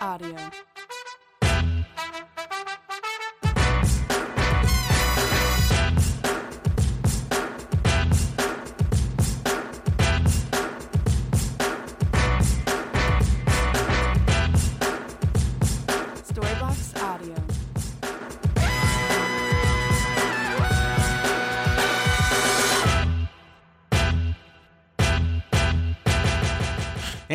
Audio.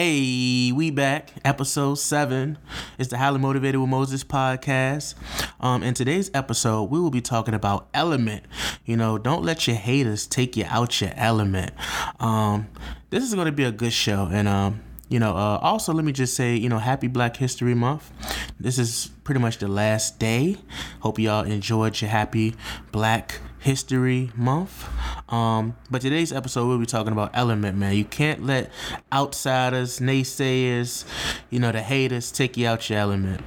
Hey, we back. Episode seven. It's the Highly Motivated with Moses podcast. Um, in today's episode, we will be talking about element. You know, don't let your haters take you out your element. Um, this is going to be a good show, and um, you know, uh, also let me just say, you know, Happy Black History Month. This is pretty much the last day. Hope y'all enjoyed your Happy Black History Month. Um, but today's episode we'll be talking about element, man. You can't let outsiders, naysayers, you know, the haters take you out your element.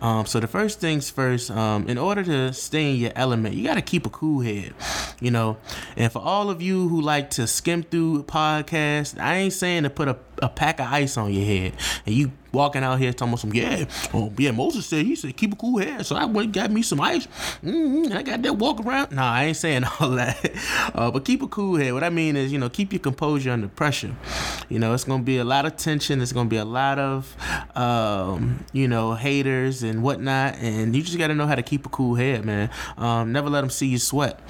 Um, so the first things first, um, in order to stay in your element, you gotta keep a cool head. You know, and for all of you who like to skim through podcasts, I ain't saying to put a, a pack of ice on your head and you walking out here talking about some yeah, oh yeah. Moses said he said keep a cool head, so I went got me some ice. Mm-hmm, I got that walk around. Nah, I ain't saying all that, uh, but keep a cool head. What I mean is, you know, keep your composure under pressure. You know, it's gonna be a lot of tension. It's gonna be a lot of, um, you know, haters and whatnot, and you just got to know how to keep a cool head, man. Um, never let them see you sweat.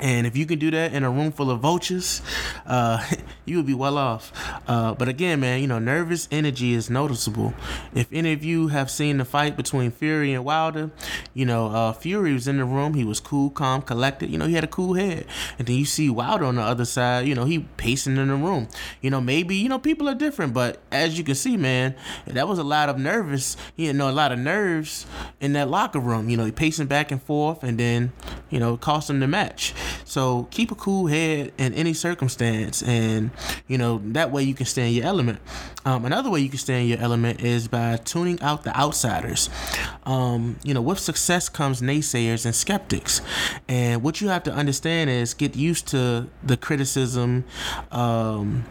And if you can do that in a room full of vultures, uh, you would be well off. Uh, but again, man, you know, nervous energy is noticeable. If any of you have seen the fight between Fury and Wilder, you know, uh, Fury was in the room. He was cool, calm, collected. You know, he had a cool head. And then you see Wilder on the other side, you know, he pacing in the room. You know, maybe, you know, people are different, but as you can see, man, that was a lot of nervous, you know, a lot of nerves in that locker room. You know, he pacing back and forth and then, you know, cost him the match. So keep a cool head in any circumstance, and you know that way you can stay in your element. Um, another way you can stay in your element is by tuning out the outsiders. Um, you know, with success comes naysayers and skeptics, and what you have to understand is get used to the criticism. Um,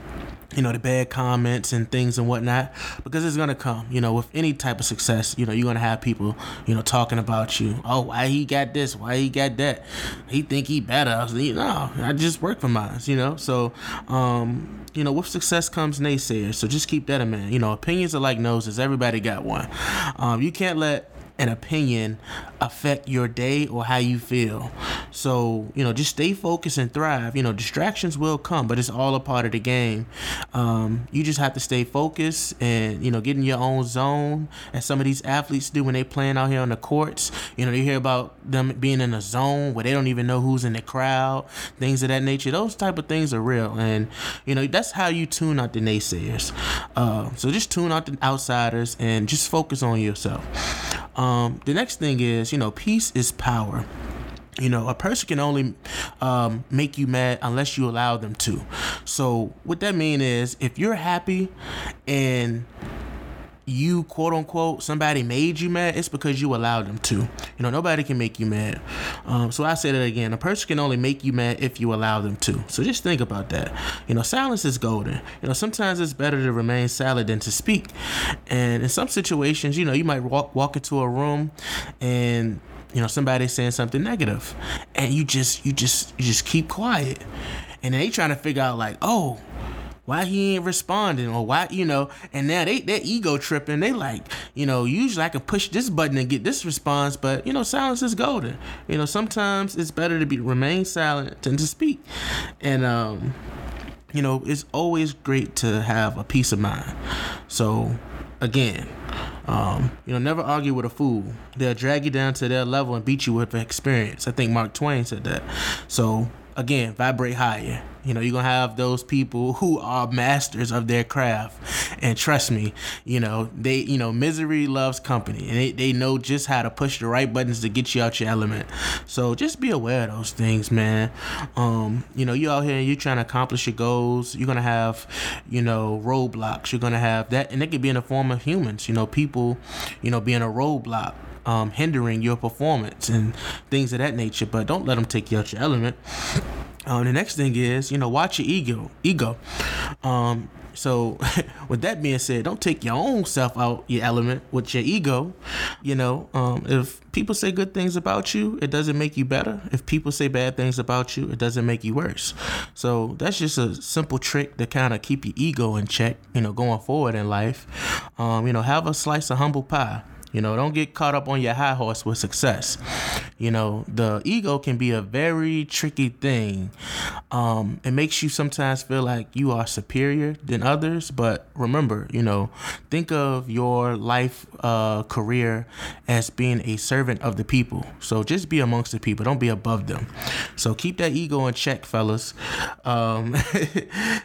you know the bad comments and things and whatnot because it's gonna come you know with any type of success you know you're gonna have people you know talking about you. Oh why he got this? Why he got that? He think he better. You know i just work for mine you know? So um you know with success comes naysayers. So just keep that in mind. You know opinions are like noses. Everybody got one. Um you can't let an opinion affect your day or how you feel. So, you know, just stay focused and thrive. You know, distractions will come, but it's all a part of the game. Um, you just have to stay focused and, you know, get in your own zone, as some of these athletes do when they playing out here on the courts. You know, you hear about them being in a zone where they don't even know who's in the crowd, things of that nature. Those type of things are real. And, you know, that's how you tune out the naysayers. Uh, so just tune out the outsiders and just focus on yourself. Um, the next thing is, you know, peace is power. You know, a person can only um, make you mad unless you allow them to. So, what that mean is, if you're happy and you quote unquote somebody made you mad, it's because you allowed them to. You know, nobody can make you mad. Um, so I say that again. A person can only make you mad if you allow them to. So just think about that. You know, silence is golden. You know, sometimes it's better to remain silent than to speak. And in some situations, you know, you might walk walk into a room and you know somebody's saying something negative and you just you just you just keep quiet and they trying to figure out like oh why he ain't responding or why you know and now they their ego tripping they like you know usually i can push this button and get this response but you know silence is golden you know sometimes it's better to be remain silent than to speak and um you know it's always great to have a peace of mind so again um, you know, never argue with a fool. They'll drag you down to their level and beat you with experience. I think Mark Twain said that. So again, vibrate higher. You know, you're gonna have those people who are masters of their craft. And trust me, you know, they you know, misery loves company and they, they know just how to push the right buttons to get you out your element. So just be aware of those things, man. Um, you know, you out here and you're trying to accomplish your goals, you're gonna have, you know, roadblocks. You're gonna have that and it could be in the form of humans, you know, people, you know, being a roadblock. Um, hindering your performance and things of that nature, but don't let them take you out your element. Um, the next thing is, you know, watch your ego. Ego. Um, So, with that being said, don't take your own self out your element with your ego. You know, um, if people say good things about you, it doesn't make you better. If people say bad things about you, it doesn't make you worse. So that's just a simple trick to kind of keep your ego in check. You know, going forward in life. Um, you know, have a slice of humble pie. You know, don't get caught up on your high horse with success. You know, the ego can be a very tricky thing. Um, it makes you sometimes feel like you are superior than others, but remember, you know, think of your life uh, career as being a servant of the people. So just be amongst the people, don't be above them. So keep that ego in check, fellas, um,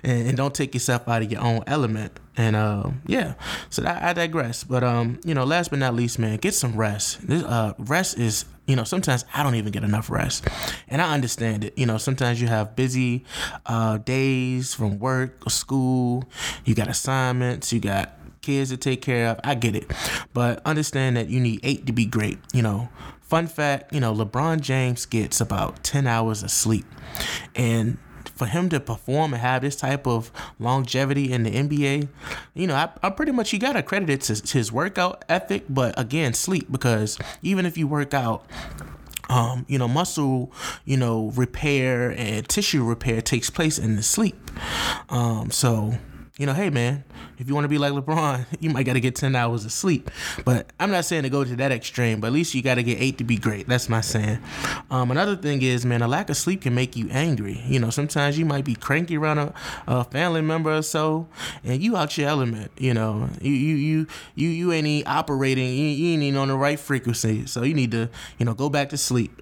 and, and don't take yourself out of your own element. And uh, yeah, so I, I digress. But um, you know, last but not least, man, get some rest. This uh, rest is you know sometimes i don't even get enough rest. And i understand it. You know sometimes you have busy uh, days from work or school. You got assignments. You got kids to take care of. I get it. But understand that you need eight to be great you know. Fun fact you know lebron james gets about 10 hours of sleep. And for him to perform and have this type of longevity in the NBA, you know, I, I pretty much you got to credit it to his workout ethic, but again, sleep because even if you work out, um, you know, muscle, you know, repair and tissue repair takes place in the sleep. Um, so you know, hey man, if you want to be like LeBron, you might got to get 10 hours of sleep. But I'm not saying to go to that extreme, but at least you got to get eight to be great. That's my saying. Um, another thing is, man, a lack of sleep can make you angry. You know, sometimes you might be cranky around a, a family member or so, and you out your element. You know, you you you you, you ain't operating. You, you ain't even on the right frequency. So you need to, you know, go back to sleep.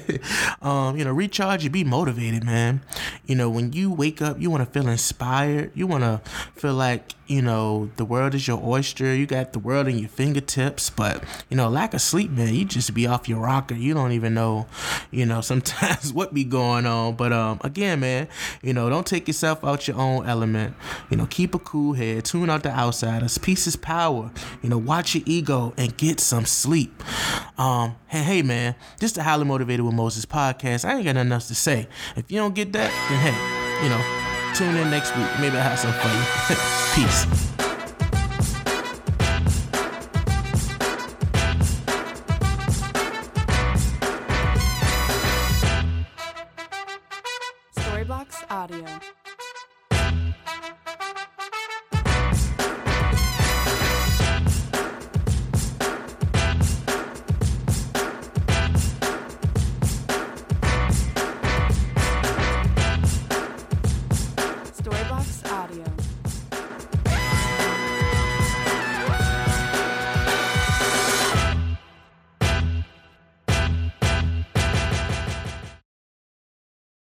um, you know, recharge. You be motivated, man. You know, when you wake up, you want to feel inspired. You want to feel like you know the world is your oyster. You got the world in your fingertips but you know lack of sleep man you just be off your rocker. You don't even know you know sometimes what be going on. But um again man you know don't take yourself out your own element. You know keep a cool head. Tune out the outsiders. Peace is power. You know watch your ego and get some sleep. Um hey hey man is the highly motivated with moses podcast. I ain't got nothing else to say. If you don't get that then hey you know Tune in next week. Maybe I'll have some fun. Peace. Storybox Audio. Audio.